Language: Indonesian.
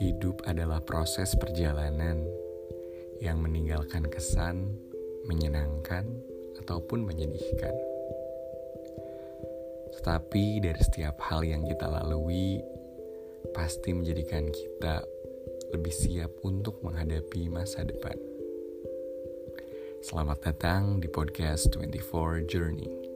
Hidup adalah proses perjalanan yang meninggalkan kesan menyenangkan ataupun menyedihkan. Tetapi dari setiap hal yang kita lalui, pasti menjadikan kita lebih siap untuk menghadapi masa depan. Selamat datang di podcast 24 Journey.